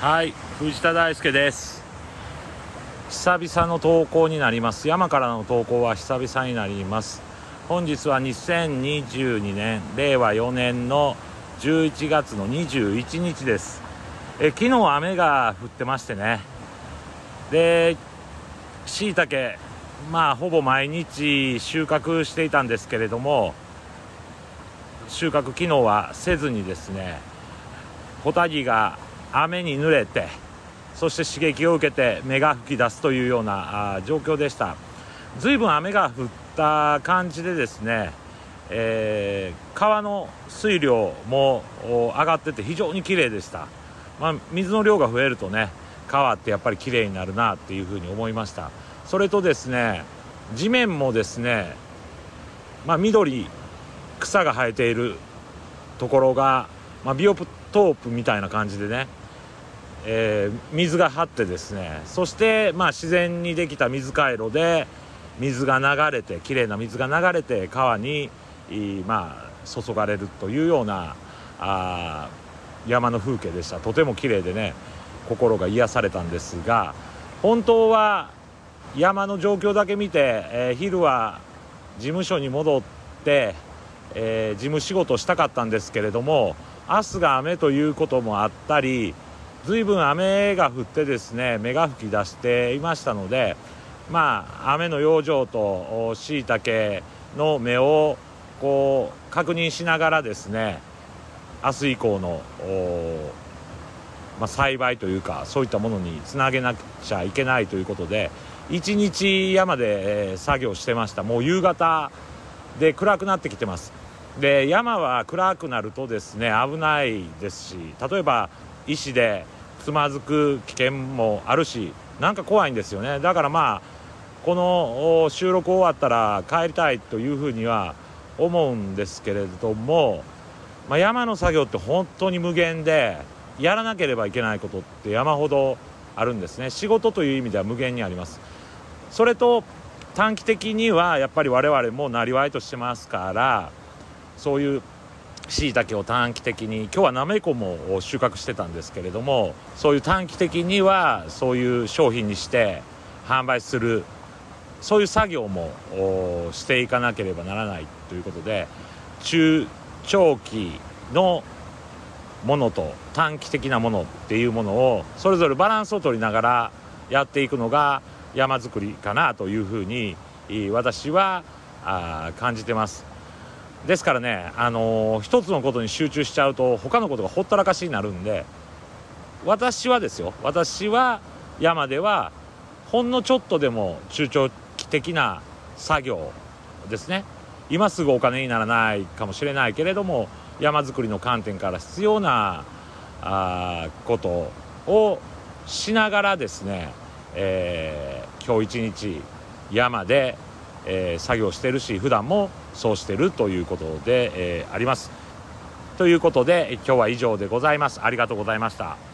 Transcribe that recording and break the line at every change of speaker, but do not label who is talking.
はい藤田大輔です。久々の投稿になります。山からの投稿は久々になります。本日は2022年令和4年の11月の21日です。え昨日雨が降ってましてね。でしいたけまあほぼ毎日収穫していたんですけれども収穫昨日はせずにですねホタギが雨に濡れてそして刺激を受けて芽が吹き出すというような状況でした。随分雨が降った感じでですね、えー、川の水量も上がってて非常に綺麗でした、まあ、水の量が増えるとね川ってやっぱり綺麗になるなっていうふうに思いました。それとですね地面もですねまあ、緑草が生えているところが、まあ、ビオトープみたいな感じでね、えー、水が張ってですねそして、まあ、自然にできた水回路で水が流れてきれいな水が流れて川に、まあ、注がれるというようなあ山の風景でした。とても綺麗でね心が癒されたんですが本当は山の状況だけ見て、えー、昼は事務所に戻ってえー、事務仕事したかったんですけれども明日が雨ということもあったり随分雨が降ってですね芽が吹き出していましたのでまあ雨の養生としいたけの芽をこう確認しながらですね明日以降のまあ、栽培というかそういったものにつなげなくちゃいけないということで一日山で、えー、作業してました。もう夕方で暗くなってきてます。で山は暗くなるとですね危ないですし例えば石でつまずく危険もあるしなんか怖いんですよね。だからまあこの収録終わったら帰りたいというふうには思うんですけれども、まあ、山の作業って本当に無限でやらなければいけないことって山ほどあるんですね。仕事という意味では無限にあります。それと短期的にはやっぱり我々もなりわいとしてますからそういうしいたけを短期的に今日はなめこも収穫してたんですけれどもそういう短期的にはそういう商品にして販売するそういう作業もしていかなければならないということで中長期のものと短期的なものっていうものをそれぞれバランスを取りながらやっていくのが山づくりかなというふうに私は感じてますですからね、あのー、一つのことに集中しちゃうと他のことがほったらかしになるんで私はですよ私は山ではほんのちょっとでも中長期的な作業ですね。今すぐお金にならないかもしれないけれども山づくりの観点から必要なあことをしながらですね、えー、今日一日山で、えー、作業してるし普段もそうしてるということで、えー、あります。ということで今日は以上でございます。ありがとうございました。